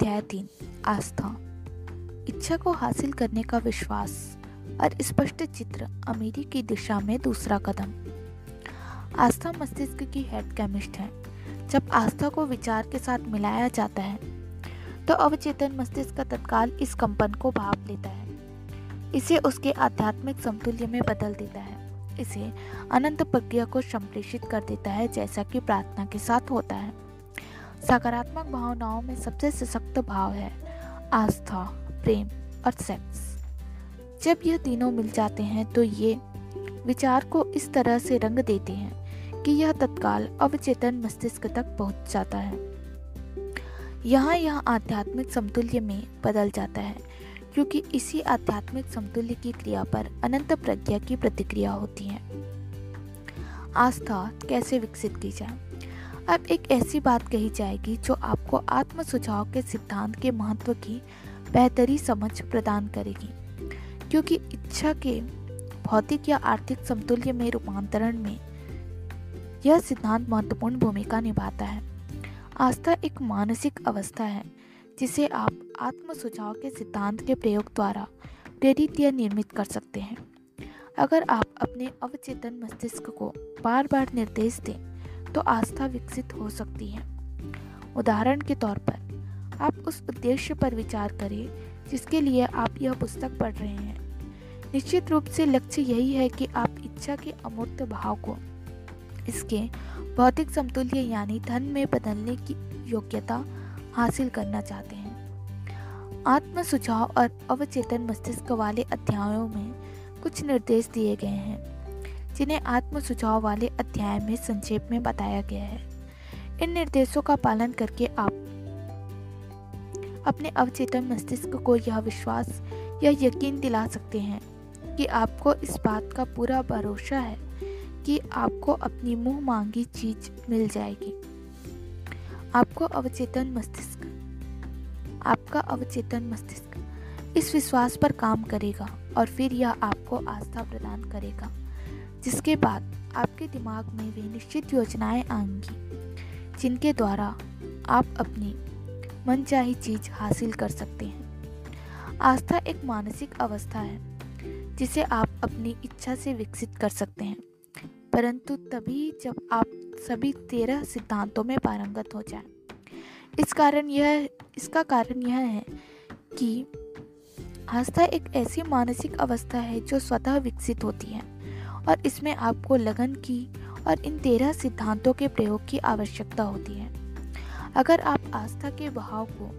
अध्याय तीन, आस्था। इच्छा को हासिल करने का विश्वास और स्पष्ट चित्र अमीरी की दिशा में दूसरा कदम। आस्था मस्तिष्क की हेड केमिस्ट है। जब आस्था को विचार के साथ मिलाया जाता है तो अवचेतन मस्तिष्क का तत्काल इस कंपन को भाप लेता है। इसे उसके आध्यात्मिक समतुल्य में बदल देता है। इसे अनंत प्रक्रिया को संप्रेषित कर देता है, जैसा कि प्रार्थना के साथ होता है। सकारात्मक भावनाओं में सबसे सशक्त भाव है आस्था, प्रेम और सेक्स जब यह तीनों मिल जाते हैं तो ये विचार को इस तरह से रंग देते हैं कि यह तत्काल अवचेतन मस्तिष्क तक पहुँच जाता है। यहाँ यह आध्यात्मिक समतुल्य में बदल जाता है, क्योंकि इसी आध्यात्मिक समतुल्य की क्रिया पर अनंत प्रज्ञा की प्रतिक्रिया होती है। आस्था कैसे विकसित की जाए? अब एक ऐसी बात कही जाएगी जो आपको आत्म सुझाव के सिद्धांत के महत्व की बेहतरी समझ प्रदान करेगी। क्योंकि इच्छा के भौतिक या आर्थिक समतुल्य में रूपांतरण में यह सिद्धांत महत्वपूर्ण भूमिका निभाता है। आस्था एक मानसिक अवस्था है, जिसे आप आत्म सुझाव के सिद्धांत के प्रयोग द्वारा प्रेरित या निर्मित कर सकते हैं। अगर आप अपने अवचेतन मस्तिष्क को बार बार निर्देश दें तो आस्था विकसित हो सकती है। उदाहरण के तौर पर, आप उस उद्देश्य पर विचार करें जिसके लिए आप यह पुस्तक पढ़ रहे हैं। निश्चित रूप से लक्ष्य यही है कि आप इच्छा के अमूर्त भाव को, इसके भौतिक समतुल्य यानी धन में बदलने की योग्यता हासिल करना चाहते हैं। आत्म सुझाव और अवचेतन मस्तिष्क वाले अध्यायों में कुछ निर्देश दिए गए हैं। जिन्हें आत्म सुझाव वाले अध्याय में संक्षेप में बताया गया है। इन निर्देशों का पालन करके आप अपने अवचेतन मस्तिष्क को यह विश्वास या यकीन दिला सकते हैं कि आपको इस बात का पूरा भरोसा है कि आपको अपनी मुँह मांगी चीज़ मिल जाएगी। आपको अवचेतन मस्तिष्क, आपका अवचेतन मस्तिष्क इस विश्वास पर काम करेगा और फिर यह आपको आस्था प्रदान करेगा। जिसके बाद आपके दिमाग में वे निश्चित योजनाएँ आएँगी, जिनके द्वारा आप अपनी मनचाही चीज़ हासिल कर सकते हैं आस्था एक मानसिक अवस्था है, जिसे आप अपनी इच्छा से विकसित कर सकते हैं, परंतु तभी जब आप सभी तेरह सिद्धांतों में पारंगत हो जाएँ। इस कारण यह, इसका कारण यह है कि आस्था एक ऐसी मानसिक अवस्था है जो स्वतः विकसित होती है और इसमें आपको लगन की और इन तेरह सिद्धांतों के प्रयोग की आवश्यकता होती है। अगर आप आस्था के बहाव को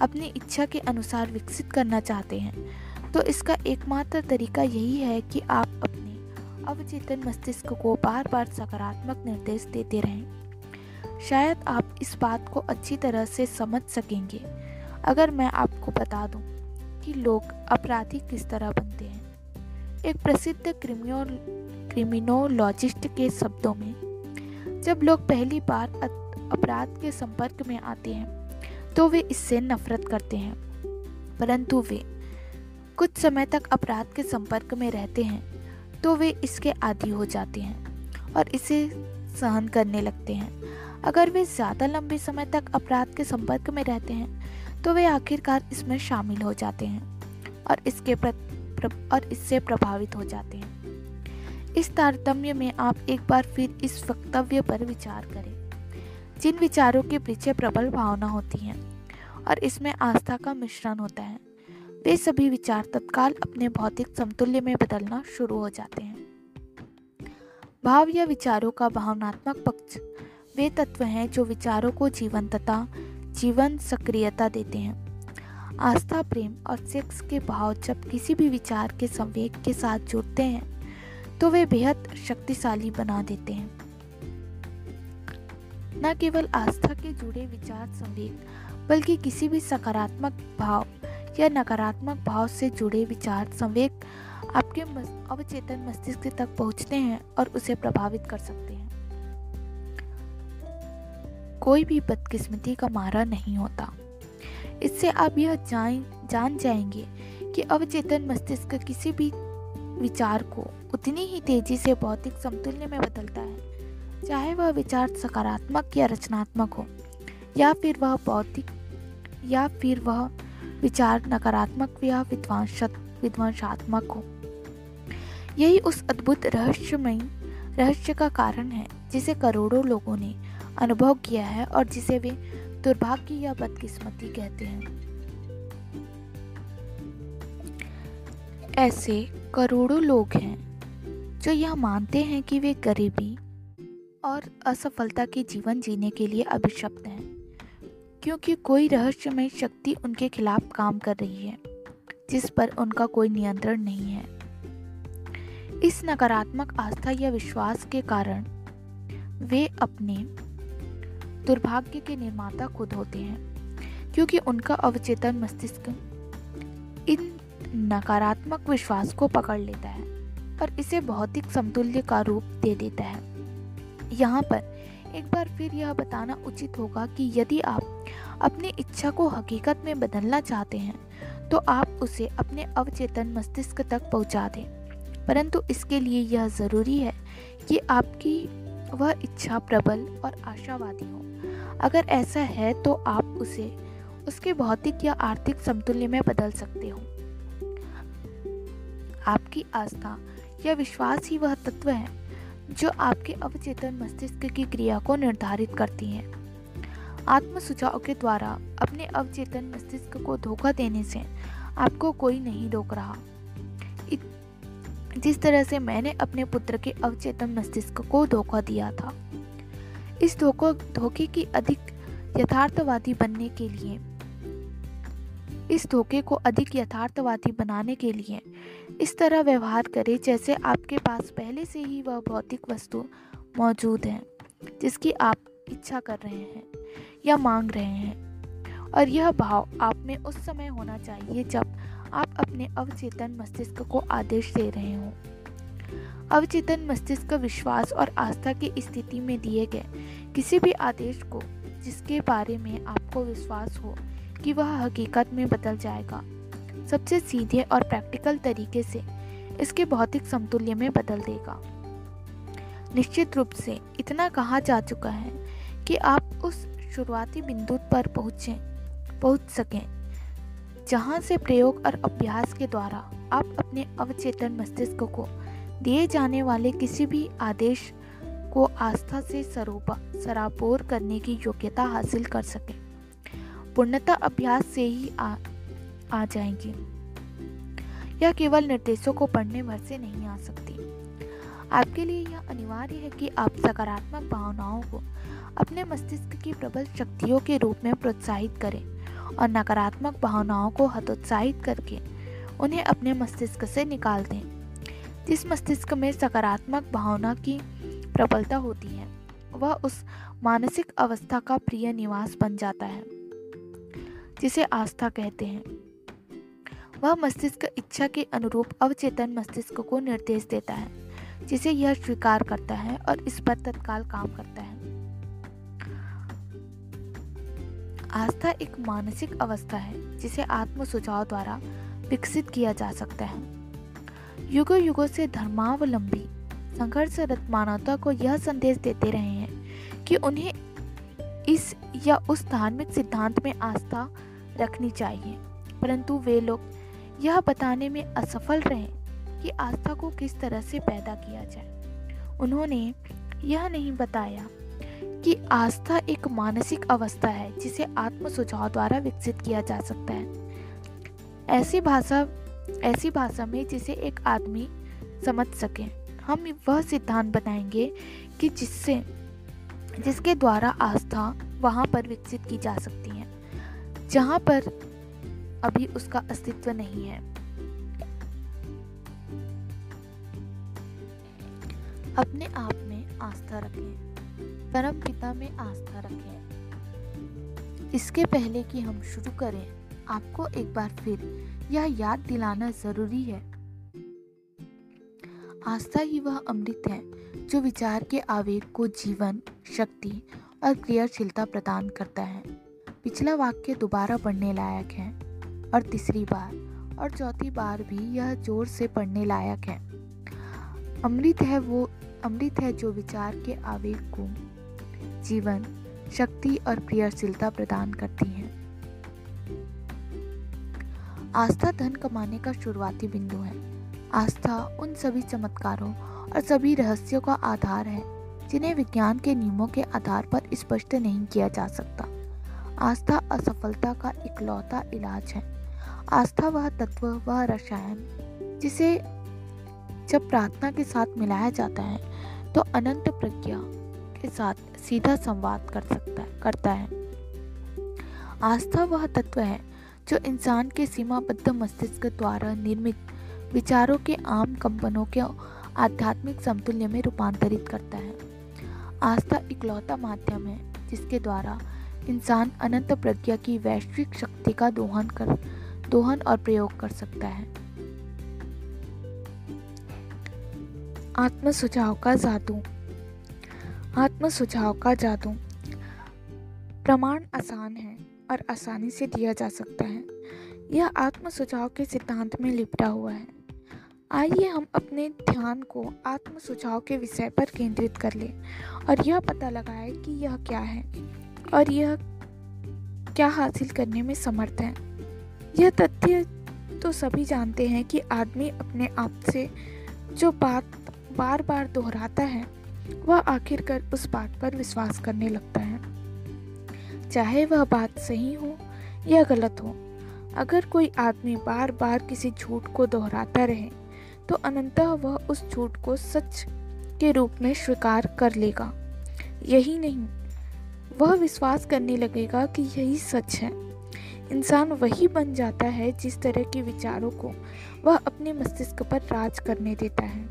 अपनी इच्छा के अनुसार विकसित करना चाहते हैं तो इसका एकमात्र तरीका यही है कि आप अपने अवचेतन मस्तिष्क को बार बार सकारात्मक निर्देश देते रहें। शायद आप इस बात को अच्छी तरह से समझ सकेंगे। अगर मैं आपको बता दूँ कि लोग अपराधी किस तरह बनते हैं एक प्रसिद्ध क्रिमिनोलॉजिस्ट के शब्दों में, जब लोग पहली बार अपराध के संपर्क में आते हैं तो वे इससे नफरत करते हैं। परंतु वे कुछ समय तक अपराध के संपर्क में रहते हैं तो वे इसके आदि हो जाते हैं और इसे सहन करने लगते हैं। अगर वे ज़्यादा लंबे समय तक अपराध के संपर्क में रहते हैं तो वे आखिरकार इसमें शामिल हो जाते हैं और इसके प्रति और इससे प्रभावित हो जाते हैं। इस तारतम्य में आप एक बार फिर इस वक्तव्य पर विचार करें। जिन विचारों के पीछे प्रबल भावना होती है और इसमें आस्था का मिश्रण होता है, वे सभी विचार तत्काल अपने भौतिक समतुल्य में बदलना शुरू हो जाते हैं। भाव या विचारों का भावनात्मक पक्ष वे तत्व हैं जो विचारों को जीवंतता, जीवन सक्रियता देते हैं। आस्था, प्रेम और सेक्स के भाव जब किसी भी विचार के संवेग के साथ जुड़ते हैं तो वे बेहद शक्तिशाली बना देते हैं। न केवल आस्था के जुड़े विचार संवेग, बल्कि किसी भी सकारात्मक भाव या नकारात्मक भाव से जुड़े विचार संवेग आपके अवचेतन मस्तिष्क तक पहुँचते हैं और उसे प्रभावित कर सकते हैं। कोई भी बदकिस्मती का मारा नहीं होता। इससे आप यह जान जान जाएँगे कि अवचेतन मस्तिष्क किसी भी विचार को उतनी ही तेज़ी से भौतिक समतुल्य में बदलता है। चाहे वह विचार सकारात्मक या रचनात्मक हो, या फिर वह भौतिक, या फिर वह विचार नकारात्मक, या विध्वंसात्मक हो। यही उस अद्भुत रहस्यमय रहस्य का कारण है, जिसे करोड़ों लोगों ने अनुभव किया है और जिसे वे दुर्भाग्य या बदकिस्मती कहते हैं। ऐसे करोड़ों लोग हैं जो यह मानते हैं कि वे गरीबी और असफलता के जीवन जीने के लिए अभिशप्त हैं, क्योंकि कोई रहस्यमय शक्ति उनके खिलाफ काम कर रही है, जिस पर उनका कोई नियंत्रण नहीं है। इस नकारात्मक आस्था या विश्वास के कारण वे अपने दुर्भाग्य के निर्माता खुद होते हैं, क्योंकि उनका अवचेतन मस्तिष्क इन नकारात्मक विश्वास को पकड़ लेता है और इसे भौतिक समतुल्य का रूप दे देता है। यहाँ पर एक बार फिर यह बताना उचित होगा कि यदि आप अपनी इच्छा को हकीकत में बदलना चाहते हैं तो आप उसे अपने अवचेतन मस्तिष्क तक पहुँचा दें। परंतु इसके लिए यह ज़रूरी है कि आपकी वह इच्छा प्रबल और आशावादी हो। अगर ऐसा है तो आप उसे, उसके भौतिक या आर्थिक समतुल्य में बदल सकते हो। आपकी आस्था या विश्वास ही वह तत्व है, जो आपके अवचेतन मस्तिष्क की क्रिया को निर्धारित करती है। आत्म सुझाव के द्वारा अपने अवचेतन मस्तिष्क को धोखा देने से आपको कोई नहीं रोक रहा। जिस तरह से मैंने अपने पुत्र के अवचेतन मस्तिष्क को धोखा दिया था इस धोखो, धोखे की अधिक यथार्थवादी बनने के लिए। इस धोखे को अधिक यथार्थवादी बनाने के लिए। इस तरह व्यवहार करें जैसे आपके पास पहले से ही वह भौतिक वस्तु मौजूद है, जिसकी आप इच्छा कर रहे हैं या मांग रहे हैं। और यह भाव आप में उस समय होना चाहिए जब आप अपने अवचेतन मस्तिष्क को आदेश दे रहे हों। अवचेतन मस्तिष्क विश्वास और आस्था की स्थिति में दिए गए। किसी भी आदेश को जिसके बारे में आपको विश्वास हो कि वह हकीकत में बदल जाएगा। सबसे सीधे और प्रैक्टिकल तरीके से इसके भौतिक समतुल्य में बदल देगा। निश्चित रूप से इतना कहा जा चुका है कि आप उस शुरुआती बिंदु पर पहुँचें, पहुँच सकें, जहाँ से प्रयोग और अभ्यास के द्वारा आप अपने अवचेतन मस्तिष्क को दिए जाने वाले किसी भी आदेश को आस्था से सरोपा सरापोर करने की योग्यता हासिल कर सकें। पूर्णता अभ्यास से ही आ, आ जाएँगी। यह केवल निर्देशों को पढ़ने भर से नहीं आ सकती। आपके लिए यह अनिवार्य है कि आप सकारात्मक भावनाओं को अपने मस्तिष्क की प्रबल शक्तियों के रूप में प्रोत्साहित करें और नकारात्मक भावनाओं को हतोत्साहित करके उन्हें अपने मस्तिष्क से निकाल दें। जिस मस्तिष्क में सकारात्मक भावना की प्रबलता होती है। वह उस मानसिक अवस्था का प्रिय निवास बन जाता है, जिसे आस्था कहते हैं। वह मस्तिष्क इच्छा के अनुरूप अवचेतन मस्तिष्क को निर्देश देता है, जिसे यह स्वीकार करता है और इस पर तत्काल काम करता है। आस्था एक मानसिक अवस्था है, जिसे आत्म सुझाव द्वारा विकसित किया जा सकता है। युगों युगों से धर्मावलंबी संघर्षरत मानवता को यह संदेश देते रहे हैं कि उन्हें इस या उस धार्मिक सिद्धांत में आस्था रखनी चाहिए। परंतु वे लोग यह बताने में असफल रहे कि आस्था को किस तरह से पैदा किया जाए। उन्होंने यह नहीं बताया कि आस्था एक मानसिक अवस्था है जिसे आत्म सुझाव द्वारा विकसित किया जा सकता है। ऐसी भाषा ऐसी भाषा में जिसे एक आदमी समझ सके। हम वह सिद्धांत बनाएँगे कि जिससे, जिसके द्वारा आस्था वहाँ पर विकसित की जा सकती है, जहाँ पर अभी उसका अस्तित्व नहीं है। अपने आप में आस्था रखें। परम पिता में आस्था रखें। इसके पहले कि हम शुरू करें आपको एक बार फिर यह याद दिलाना ज़रूरी है। आस्था ही वह अमृत है, जो विचार के आवेग को जीवन, शक्ति और क्रियाशीलता प्रदान करता है। पिछला वाक्य दोबारा पढ़ने लायक है, और तीसरी बार और चौथी बार भी यह ज़ोर से पढ़ने लायक है। अमृत है वो, अमृत है जो विचार के आवेग को जीवन, शक्ति और क्रियाशीलता प्रदान करती है। आस्था धन कमाने का शुरुआती बिंदु है। आस्था उन सभी चमत्कारों और सभी रहस्यों का आधार है, जिन्हें विज्ञान के नियमों के आधार पर स्पष्ट नहीं किया जा सकता। आस्था असफलता का इकलौता इलाज है। आस्था वह तत्व, वह रसायन, जिसे जब प्रार्थना के साथ मिलाया जाता है तो अनंत प्रज्ञा के साथ सीधा संवाद कर सकता है, करता है। आस्था वह तत्व है जो इंसान के सीमाबद्ध मस्तिष्क द्वारा निर्मित विचारों के आम कंपनों के आध्यात्मिक समतुल्य में रूपांतरित करता है। आस्था इकलौता माध्यम है, जिसके द्वारा इंसान अनंत प्रज्ञा की वैश्विक शक्ति का दोहन कर, दोहन और प्रयोग कर सकता है। आत्म सुझाव का जादू। आत्म सुझाव का जादू। प्रमाण आसान है। और आसानी से दिया जा सकता है। यह आत्म सुझाव के सिद्धांत में लिपटा हुआ है। आइए हम अपने ध्यान को आत्म सुझाव के विषय पर केंद्रित कर लें और यह पता लगाएँ कि यह क्या है और यह क्या हासिल करने में समर्थ है। यह तथ्य तो सभी जानते हैं कि आदमी अपने आप से जो बात बार बार दोहराता है, वह आखिरकार उस बात पर विश्वास करने लगता है। चाहे वह बात सही हो या गलत हो, अगर कोई आदमी बार बार किसी झूठ को दोहराता रहे तो अनंतः वह उस झूठ को सच के रूप में स्वीकार कर लेगा। यही नहीं, वह विश्वास करने लगेगा कि यही सच है। इंसान वही बन जाता है जिस तरह के विचारों को वह अपने मस्तिष्क पर राज करने देता है।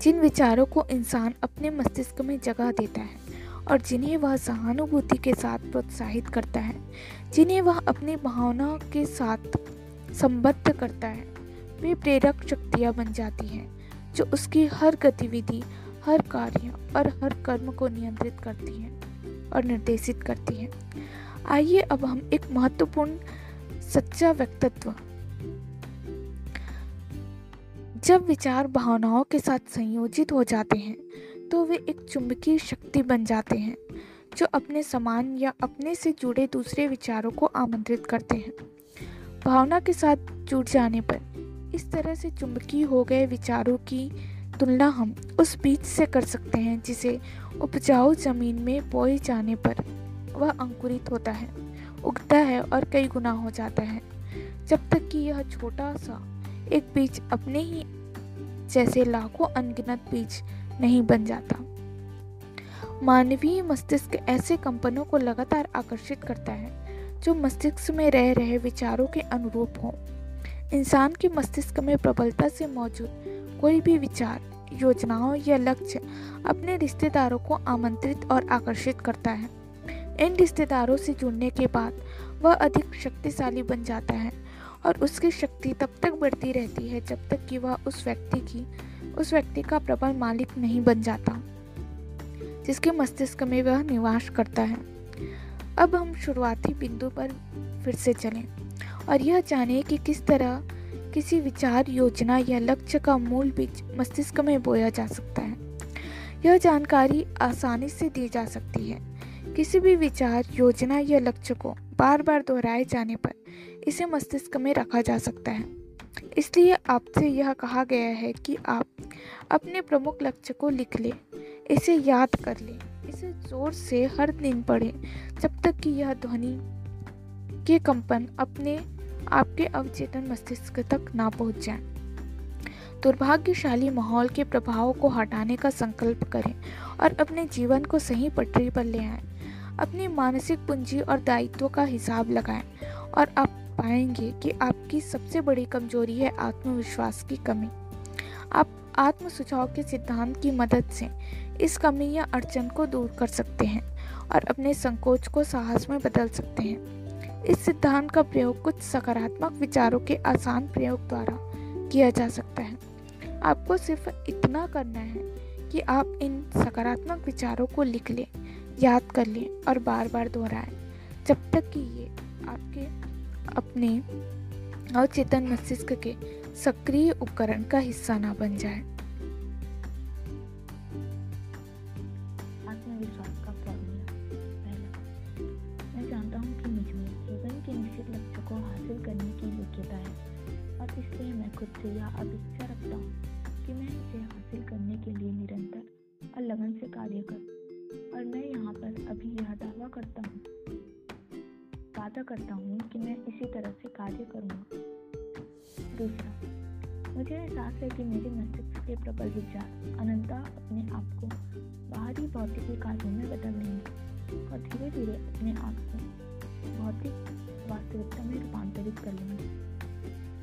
जिन विचारों को इंसान अपने मस्तिष्क में जगह देता है और जिन्हें वह सहानुभूति के साथ प्रोत्साहित करता है, जिन्हें वह अपनी भावनाओं के साथ संबद्ध करता है, वे प्रेरक शक्तियाँ बन जाती हैं, जो उसकी हर गतिविधि, हर कार्य और हर कर्म को नियंत्रित करती हैं और निर्देशित करती हैं। आइए अब हम एक महत्वपूर्ण सच्चा व्यक्तित्व, जब विचार भावनाओं के साथ संयोजित हो जाते हैं तो वे एक चुंबकीय शक्ति बन जाते हैं, जो अपने समान या अपने से जुड़े दूसरे विचारों को आमंत्रित करते हैं। भावना के साथ जुड़ जाने पर इस तरह से चुंबकीय हो गए विचारों की तुलना हम उस बीज से कर सकते हैं, जिसे उपजाऊ ज़मीन में बोए जाने पर वह अंकुरित होता है, उगता है और कई गुना हो जाता है। जब तक कि यह छोटा सा एक बीज अपने ही जैसे लाखों अनगिनत बीज नहीं बन जाता। मानवीय मस्तिष्क ऐसे कंपनों को लगातार आकर्षित करता है, जो मस्तिष्क में रह रहे विचारों के अनुरूप हों। इंसान के मस्तिष्क में प्रबलता से मौजूद कोई भी विचार, योजनाओं या लक्ष्य अपने रिश्तेदारों को आमंत्रित और आकर्षित करता है। इन रिश्तेदारों से जुड़ने के बाद वह अधिक शक्तिशाली बन जाता है और उसकी शक्ति तब तक बढ़ती रहती है जब तक कि वह उस व्यक्ति की उस व्यक्ति का प्रबल मालिक नहीं बन जाता, जिसके मस्तिष्क में वह निवास करता है। अब हम शुरुआती बिंदु पर फिर से चलें और यह जाने कि किस तरह किसी विचार, योजना या लक्ष्य का मूल बीज मस्तिष्क में बोया जा सकता है। यह जानकारी आसानी से दी जा सकती है। किसी भी विचार, योजना या लक्ष्य को बार बार दोहराए जाने पर इसे मस्तिष्क में रखा जा सकता है। इसलिए आपसे यह कहा गया है कि आप अपने प्रमुख लक्ष्य को लिख लें, इसे याद कर लें, इसे ज़ोर से हर दिन पढ़ें, जब तक कि यह ध्वनि के कंपन अपने आपके अवचेतन मस्तिष्क तक ना पहुँच जाए दुर्भाग्यशाली माहौल के प्रभावों को हटाने का संकल्प करें और अपने जीवन को सही पटरी पर ले आएँ। अपनी मानसिक पूंजी और दायित्व का हिसाब लगाएँ और आप पाएँगे कि आपकी सबसे बड़ी कमज़ोरी है आत्मविश्वास की कमी। आप आत्म सुझाव के सिद्धांत की मदद से इस कमी या अड़चन को दूर कर सकते हैं और अपने संकोच को साहस में बदल सकते हैं। इस सिद्धांत का प्रयोग कुछ सकारात्मक विचारों के आसान प्रयोग द्वारा किया जा सकता है। आपको सिर्फ़ इतना करना है कि आप इन सकारात्मक विचारों को लिख लें, याद कर लें और बार बार दोहराएँ, जब तक कि ये आपके अपने अवचेतन मस्तिष्क के सक्रिय उपकरण का हिस्सा ना बन जाए। का मैं हूँ में जीवन के निश्चित लक्ष्य को हासिल करने की खुद से यह रखता हूँ कि मैं इसे हासिल करने के लिए निरंतर और लगन से कार्य करूँ, और मैं यहाँ पर अभी यह दावा करता हूँ वादा करता हूँ कि मैं इसी तरह से कार्य करूँगा। दूसरा, मुझे एहसास है कि मेरे मस्तिष्क के प्रबल विचार अनंता अपने आप को बाहरी भौतिकी कार्यों में बदल लेंगे और धीरे धीरे अपने आप को भौतिक वास्तविकता में रूपांतरित कर लेंगे।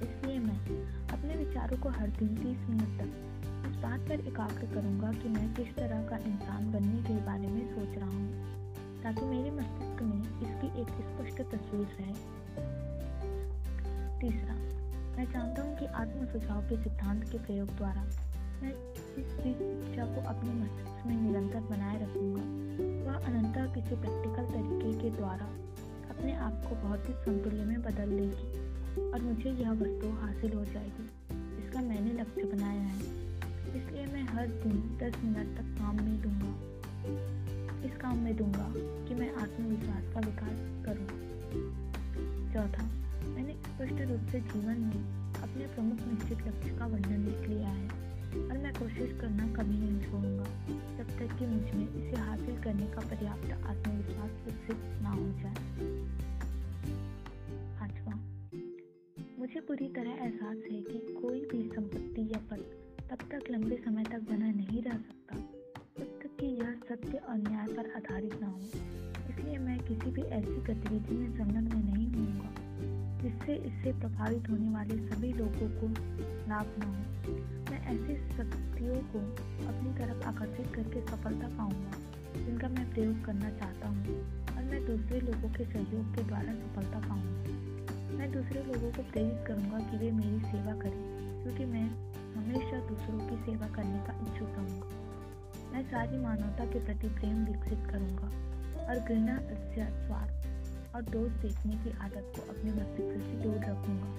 इसलिए मैं अपने विचारों को हर दिन तीस मिनट तक इस बात पर एकाग्र करूँगा कि मैं किस तरह का इंसान बनने के बारे में सोच रहा हूँ। ताकि मेरे मस्तिष्क में इसकी एक स्पष्ट तस्वीर रहे। तीसरा, मैं जानता हूँ कि आत्म सुझाव के सिद्धांत के प्रयोग द्वारा मैं जिस भी इच्छा को अपने मस्तिष्क में निरंतर बनाए रखूँगा। वह अनंता किसी प्रैक्टिकल तरीके के द्वारा अपने आप को भौतिक संतुल्य में बदल लेगी और मुझे यह वस्तु हासिल हो जाएगी। इसका मैंने लक्ष्य बनाया है। इसलिए मैं हर दिन दस मिनट तक काम में दूँगा। इस काम में दूँगा कि मैं आत्मविश्वास का विकास करूँ। चौथा, मैंने स्पष्ट रूप से जीवन में अपने प्रमुख निश्चित लक्ष्य का वर्णन लिख लिया है और मैं कोशिश करना कभी नहीं छोड़ूँगा जब तक कि मुझमें इसे हासिल करने का पर्याप्त आत्मविश्वास विकसित ना हो जाए मुझे पूरी तरह एहसास है कि कोई भी संपत्ति या पद तब तक लंबे समय तक बना नहीं रह सकता सत्य और न्याय पर आधारित न हो। इसलिए मैं किसी भी ऐसी गतिविधि में संलग्न नहीं होऊँगा, जिससे इससे प्रभावित होने वाले सभी लोगों को लाभ न हो। मैं ऐसी शक्तियों को अपनी तरफ़ आकर्षित करके सफलता पाऊँगा, जिनका मैं प्रयोग करना चाहता हूँ, और मैं दूसरे लोगों के सहयोग के द्वारा सफलता पाऊँगा। मैं दूसरे लोगों को प्रेरित करूँगा कि वे मेरी सेवा करें, क्योंकि मैं हमेशा दूसरों की सेवा करने का इच्छुक रहूँगा। मैं सारी मानवता के प्रति प्रेम विकसित करूँगा और घृणा स्वार्थ और दोष देखने की आदत को अपने मस्तिष्क से दूर रखूँगा।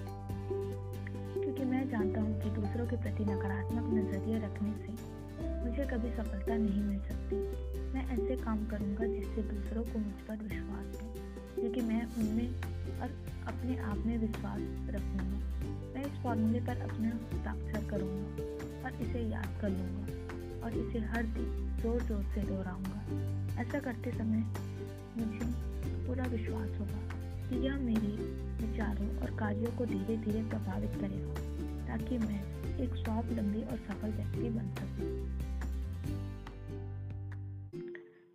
क्योंकि मैं जानता हूँ कि दूसरों के प्रति नकारात्मक नज़रिया रखने से मुझे कभी सफलता नहीं मिल सकती। मैं ऐसे काम करूँगा जिससे दूसरों को मुझ पर विश्वास हो, क्योंकि मैं उनमें और अपने आप में विश्वास रखूँगा। मैं इस फॉर्मूले पर अपना हस्ताक्षर करूँगा और इसे याद कर लूँगा। और इसे हर दिन ज़ोर ज़ोर से दोहराऊँगा ऐसा करते समय मुझे पूरा विश्वास होगा कि यह मेरे विचारों और कार्यों को धीरे धीरे प्रभावित करेगा, ताकि मैं एक स्वावलंबी और सफल व्यक्ति बन सकूँ।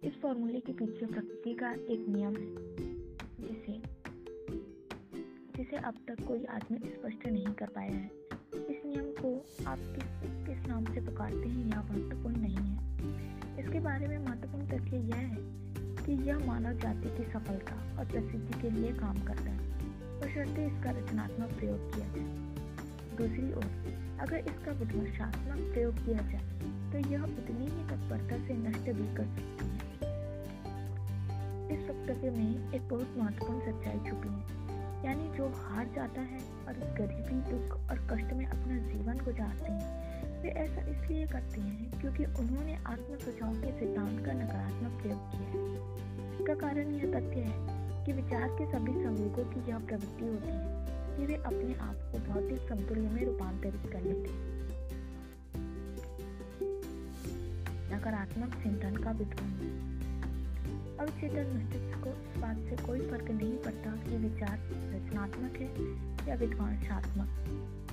इस फॉर्मूले के पीछे प्रकृति का एक नियम है, जिसे जिसे अब तक कोई आदमी स्पष्ट नहीं कर पाया है इस नियम को आप किस किस नाम से पुकारते हैं, यह महत्वपूर्ण नहीं है। इसके बारे में महत्वपूर्ण तथ्य यह है कि यह मानव जाति की सफलता और प्रसिद्धि के लिए काम करता है। बशर्ते इसका रचनात्मक प्रयोग किया जाए दूसरी ओर, अगर इसका विध्वंसात्मक प्रयोग किया जाए तो यह उतनी ही तत्परता से नष्ट भी कर सकती है। इस वक्तव्य में एक बहुत महत्वपूर्ण सच्चाई छुपी है, यानी जो हार जाता है और गरीबी, दुख और कष्ट में अपना जीवन गुजारते हैं वे ऐसा इसलिए करते हैं क्योंकि उन्होंने आत्म सुझाव के सिद्धांत का नकारात्मक प्रयोग किया है। इसका कारण यह तथ्य है कि विचार के सभी संवेगों की यह प्रवृत्ति होती है कि वे अपने आप को भौतिक समतुल्य में रूपांतरित कर लेते हैं। नकारात्मक चिंतन का विध्वंस अवचेतन मस्तिष्क को इस बात से कोई फ़र्क नहीं पड़ता कि विचार रचनात्मक है या विध्वंसात्मक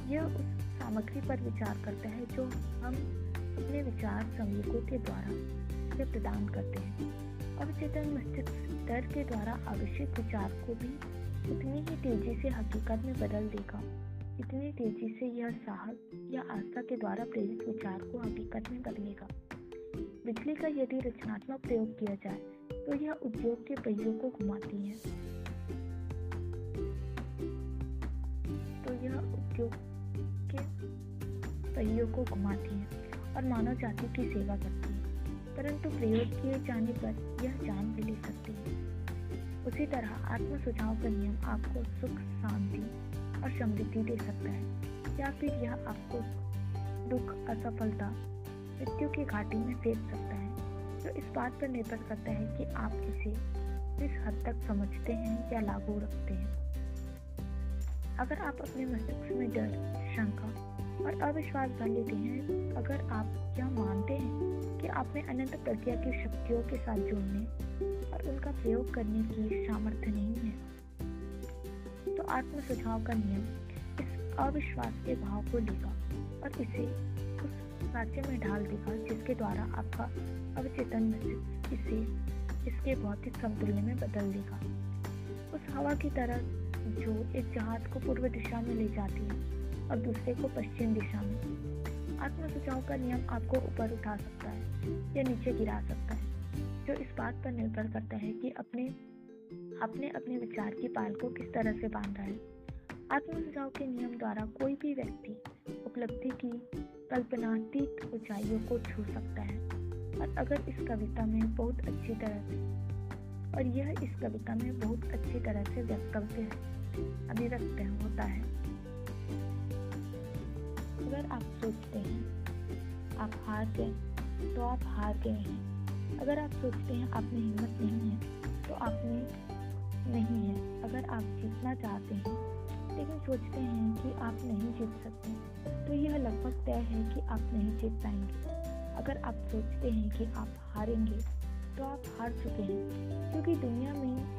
यह उस सामग्री पर विचार करता है जो हम अपने विचार संवेगों के द्वारा इसे प्रदान करते हैं। अवचेतन मस्तिष्क डर के द्वारा आवश्यक विचार को भी उतनी ही तेज़ी से हकीकत में बदल देगा इतनी तेज़ी से यह साहस या आस्था के द्वारा प्रेरित विचार को हकीकत में बदलेगा। बिजली का यदि रचनात्मक प्रयोग किया जाए तो यह उद्योग के पहियों को घुमाती है। तो यह उद्योग के पहियों को घुमाती है और मानव जाति की सेवा करती है। परंतु प्रयोग किए जाने पर यह जान भी ले सकती है। उसी तरह आत्म सुझाव का नियम आपको सुख, शांति और समृद्धि दे सकता है। या फिर यह आपको दुख, असफलता, मृत्यु की घाटी में फेंक सकता है। जो इस बात पर निर्भर करता है कि आप इसे किस हद तक समझते हैं या लागू रखते हैं। अगर आप अपने मस्तिष्क में डर, शंका और अविश्वास भर लेते हैं, अगर आप यह मानते हैं कि आप में अनंत प्रज्ञा की शक्तियों के साथ जुड़ने और उनका प्रयोग करने की सामर्थ्य नहीं है तो आत्म सुझाव का नियम इस अविश्वास के भाव को लेगा और इसे उस राज्य में ढाल देगा जिसके द्वारा आपका अवचेतन इसे इसके भौतिक समतुल्य में बदल देगा। उस हवा की तरह जो एक जहाज़ को पूर्व दिशा में ले जाती है और दूसरे को पश्चिम दिशा में। आत्म सुझाव का नियम आपको ऊपर उठा सकता है या नीचे गिरा सकता है, जो इस बात पर निर्भर करता है कि अपने अपने अपने विचार की पाल को किस तरह से बांधा है। आत्म सुझाव के नियम द्वारा कोई भी व्यक्ति उपलब्धि की कल्पनातीत ऊंचाइयों को छू सकता है और अगर इस कविता में बहुत अच्छी तरह से और यह इस कविता में बहुत अच्छी तरह से वक्तव्य है। अभिव्यक्त होता है। अगर आप सोचते हैं, आप हार गए तो आप हार गए हैं। अगर आप सोचते हैं, आप में हिम्मत नहीं है तो आप में नहीं है। अगर आप जीतना चाहते हैं, लेकिन सोचते हैं कि आप नहीं जीत सकते तो यह लगभग तय है कि आप नहीं जीत पाएँगे। अगर आप सोचते हैं कि आप हारेंगे तो आप हार चुके हैं। क्योंकि दुनिया में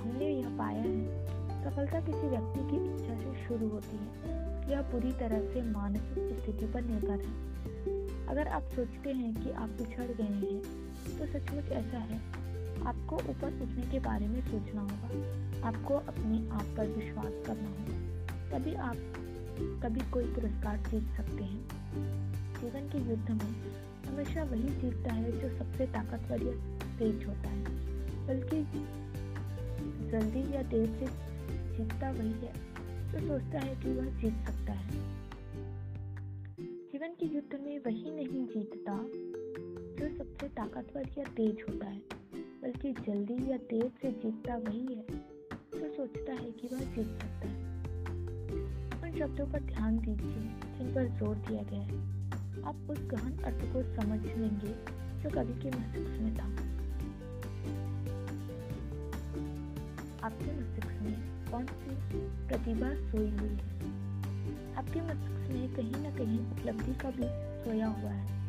हमने यह पाया है, सफलता किसी व्यक्ति की इच्छा से शुरू होती है। यह पूरी तरह से मानसिक स्थिति पर निर्भर है। अगर आप सोचते हैं कि आप पिछड़ गए हैं तो सचमुच ऐसा है। आपको ऊपर उठने के बारे में सोचना होगा। आपको अपने आप पर विश्वास करना होगा। तभी आप कभी कोई पुरस्कार जीत सकते हैं। जीवन के युद्ध में हमेशा वही जीतता है जो सबसे ताकतवर या तेज होता है। बल्कि जल्दी या देर से जीतता वही है जो सोचता है कि वह जीत सकता है। जीवन के युद्ध में वही नहीं जीतता जो सबसे ताकतवर या तेज होता है। बल्कि जल्दी या देर से जीतता वही है जो सोचता है कि वह जीत सकता है। उन शब्दों पर ध्यान दीजिए जिन पर ज़ोर दिया गया है। आप उस गहन अर्थ को समझ लेंगे जो कवि के मस्तिष्क में था। आपके मस्तिष्क में कौन सी प्रतिभा सोई हुई है? आपके मस्तिष्क में कहीं ना कहीं उपलब्धि का भी सोया हुआ है।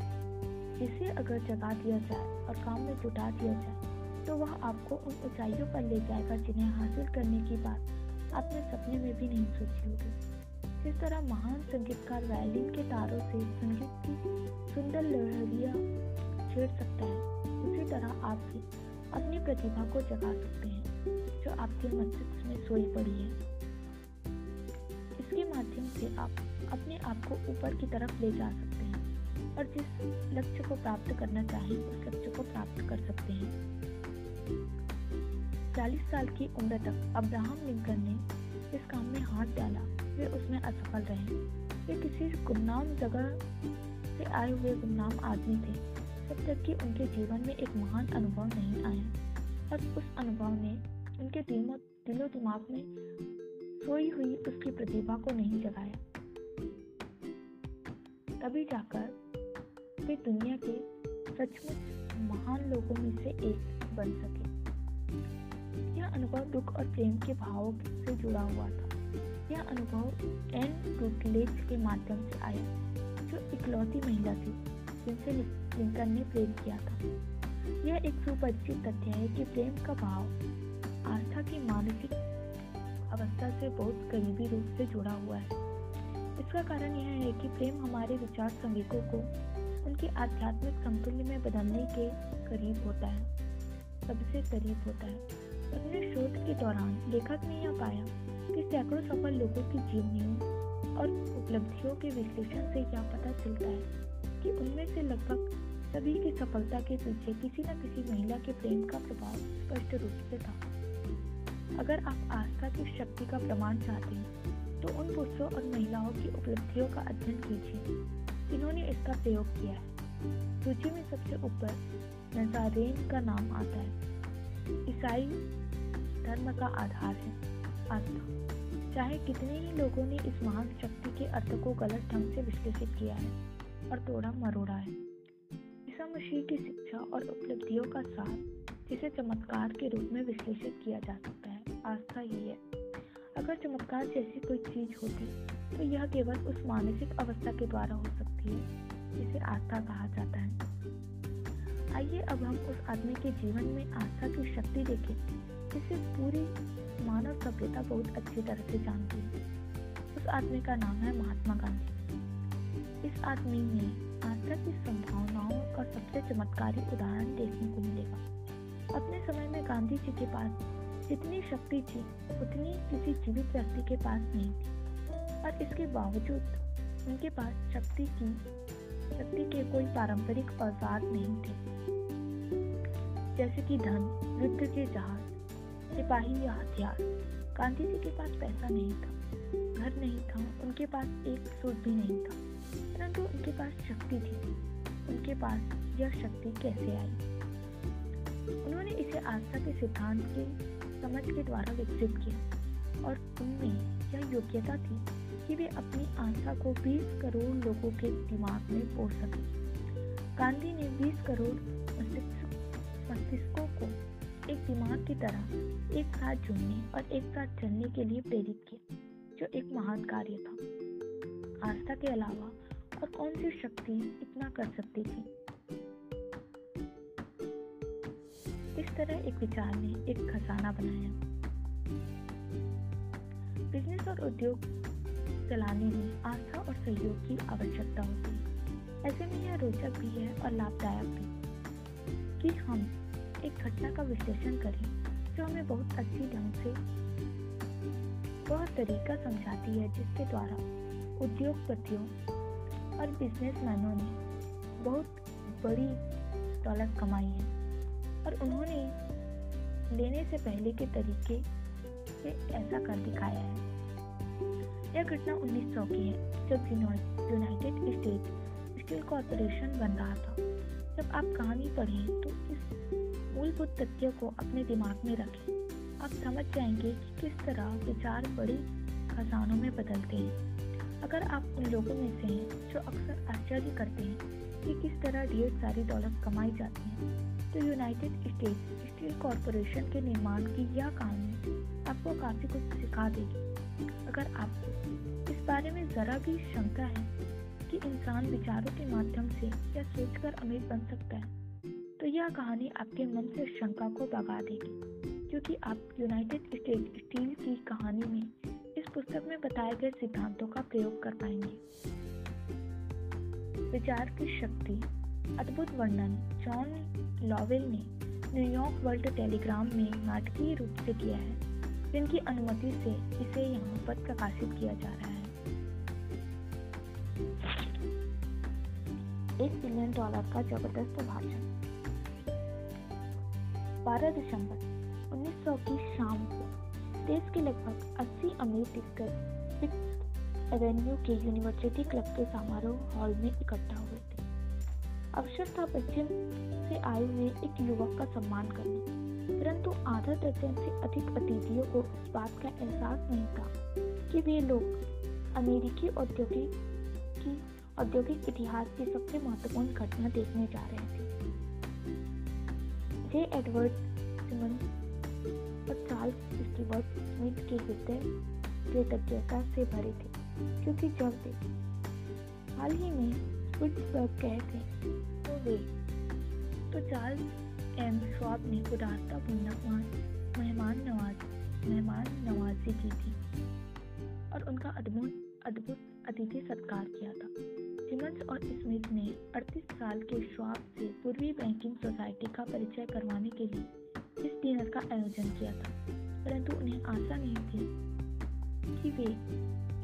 जिसे अगर जगा दिया जाए और काम में जुटा दिया जाए तो वह आपको उन ऊंचाइयों पर ले जाएगा जिन्हें हासिल करने की बात आपने सपने में भी नहीं सोची होगी। जिस तरह महान संगीतकार वायलिन के तारों से संगीत की सुंदर लहरिया छेड़ सकता है। उसी तरह आप भी अपनी प्रतिभा को जगा सकते हैं, जो आपके मस्तिष्क में सोई पड़ी है। इसके माध्यम से आप अपने आप को ऊपर की तरफ़ ले जा सकते हैं और जिस लक्ष्य को प्राप्त करना चाहें, उस लक्ष्य को प्राप्त कर सकते हैं। 40 साल की उम्र तक अब्राहम लिंकन ने इस काम में हाथ डाला। वे उसमें असफल रहे। वे किसी गुमनाम जगह से आए हुए गुमनाम आदमी थे। जब तक कि उनके जीवन में एक महान अनुभव नहीं आया। और उस अनुभव ने उनके दिलो दिलो दिमाग में सोई हुई उसकी प्रतिभा को नहीं जगाया। तभी जाकर वे दुनिया के सचमुच महान लोगों में से एक बन सके। यह अनुभव दुख और प्रेम के भावों से जुड़ा हुआ था। यह अनुभव एन रूटलेज के माध्यम से आया, जो इकलौती महिला थी, जिनसे लिंकन ने प्रेम किया था? यह एक सुपरिचित तथ्य है कि प्रेम का भाव आस्था की मानसिक अवस्था से बहुत करीबी रूप से जुड़ा हुआ है। इसका कारण यह है कि प्रेम हमारे विचार संवेकों को, उनके आध्यात्मिक समतुल्य में बदलने के करीब होता है, सबसे करीब होता है। अपने शोध के दौरान लेखक ने यह पाया कि सैकड़ों सफल लोगों की जीवनियों और उपलब्धियों के विश्लेषण से यह पता चलता है कि उनमें से लगभग सभी की सफलता के पीछे किसी न किसी महिला के प्रेम का प्रभाव स्पष्ट रूप से था। अगर आप आस्था की शक्ति का प्रमाण चाहते हैं तो उन पुरुषों और महिलाओं की उपलब्धियों का अध्ययन कीजिए। जिन्होंने इसका प्रयोग किया है। सूची में सबसे ऊपर नजारेन का नाम आता है। ईसाई धर्म का आधार है। अर्थ। चाहे कितने ही लोगों ने इस महान शक्ति के अर्थ को गलत ढंग से विश्लेषित किया है और तोड़ा मरोड़ा है। ईसा मसीह की शिक्षा और उपलब्धियों का साथ जिसे चमत्कार के रूप में विश्लेषित किया जा सकता है, आस्था ही है। अगर चमत्कार जैसी कोई चीज़ होती तो यह केवल उस मानसिक अवस्था के द्वारा हो सकती है, जिसे आस्था कहा जाता है। आइए अब हम उस आदमी के जीवन में आस्था की शक्ति देखें। जिसे पूरी मानव सभ्यता बहुत अच्छी तरह से जानती है। उस आदमी का नाम है महात्मा गांधी। इस आदमी में आस्था की संभावनाओं का सबसे चमत्कारी उदाहरण देखने को मिलेगा। अपने समय में गांधी जी के पास जितनी शक्ति थी, उतनी किसी जीवित व्यक्ति के पास नहीं थी। और इसके बावजूद उनके पास शक्ति की शक्ति के कोई पारंपरिक औज़ार नहीं थे। जैसे कि धन युद्ध के जहाज़, सिपाही या हथियार। गांधी जी के पास पैसा नहीं था, घर नहीं था, उनके पास एक सूट भी नहीं था। परंतु उनके पास शक्ति थी। उनके पास यह शक्ति कैसे आई? उन्होंने इसे आस्था के सिद्धांत के, समझ के द्वारा विकसित किया, और उनमें यह योग्यता थी कि वे अपनी आस्था को 20 करोड़ लोगों के दिमाग में पोड़ सके। गांधी ने 20 करोड़ मस्तिष्कों को एक दिमाग की तरह एक साथ जुड़ने और एक साथ चलने के लिए प्रेरित किया, जो एक महान कार्य था। आस्था के अलावा और कौन सी शक्ति इतना कर सकती थी? इस तरह एक विचार ने एक खजाना बनाया। बिज़नेस और उद्योग चलाने में आस्था और सहयोग की आवश्यकता होती है। ऐसे में यह रोचक भी है और लाभदायक भी कि हम एक घटना का विश्लेषण करें जो हमें बहुत अच्छी ढंग से वह तरीका समझाती है जिसके द्वारा उद्योगपतियों और बिजनेसमैनों ने बहुत बड़ी दौलत कमाई है और उन्होंने लेने से पहले के तरीके से ऐसा कर दिखाया है। यह घटना 1900 की है जब यूनाइटेड स्टेट स्टील कॉरपोरेशन बन रहा था। जब आप कहानी पढ़ें तो इस मूलभूत तथ्यों को अपने दिमाग में रखें। आप समझ जाएँगे कि किस तरह विचार बड़े खजानों में बदलते हैं। अगर आप उन लोगों में से हैं जो अक्सर आश्चर्य करते हैं कि किस तरह ढेर सारी दौलत कमाई जाती है तो यूनाइटेड स्टेट्स स्टील कॉरपोरेशन के निर्माण की यह कहानी आपको काफ़ी कुछ सिखा देगी। अगर आपको इस बारे में ज़रा भी शंका है कि इंसान विचारों के माध्यम से या सोचकर अमीर बन सकता है तो यह कहानी आपके मन से शंका को भगा देगी, क्योंकि आप यूनाइटेड स्टेट स्टील की कहानी में इस पुस्तक में बताए गए सिद्धांतों का प्रयोग कर पाएँगे। विचार की शक्ति, अद्भुत वर्णन, जॉन लॉवेल ने न्यूयॉर्क वर्ल्ड टेलीग्राम में नाटकीय रूप से किया है। जिनकी अनुमति से इसे यहाँ पर प्रकाशित किया जा रहा है। एक बिलियन डॉलर का ज़बरदस्त भाषण। 12 दिसंबर 1900 की शाम को देश के लगभग 80 अमीर फिफ्थ एवेन्यू के यूनिवर्सिटी क्लब के समारोह हॉल में इकट्ठा हुए थे। अवसर था पश्चिम से आए हुए एक युवक का सम्मान करना। परंतु आधा दर्जन से अधिक अतिथियों को इस बात का एहसास नहीं था कि वे लोग अमेरिकी औद्योगिक की औद्योगिक इतिहास की सबसे महत्वपूर्ण घटना देखने जा रहे थे। जे एडवर्ड सिमन और चार्ल्स स्टीवर्ट स्मिथ के हृदय कृतज्ञता से भरे थे, क्योंकि जब वे हाल ही में पिट्सबर्ग गए थे तो वे तो चार्ल्स एम श्वाब ने उदारतापूर्ण मेहमान नवाज़, मेहमान नवाजी की थी। और उनका अद्भुत अद्भुत अतिथि सत्कार किया था। सिमंस और स्मिथ ने 38 साल के श्वाब से पूर्वी बैंकिंग सोसाइटी का परिचय करवाने के लिए इस डिनर का आयोजन किया था। परंतु उन्हें आशा नहीं थी कि वे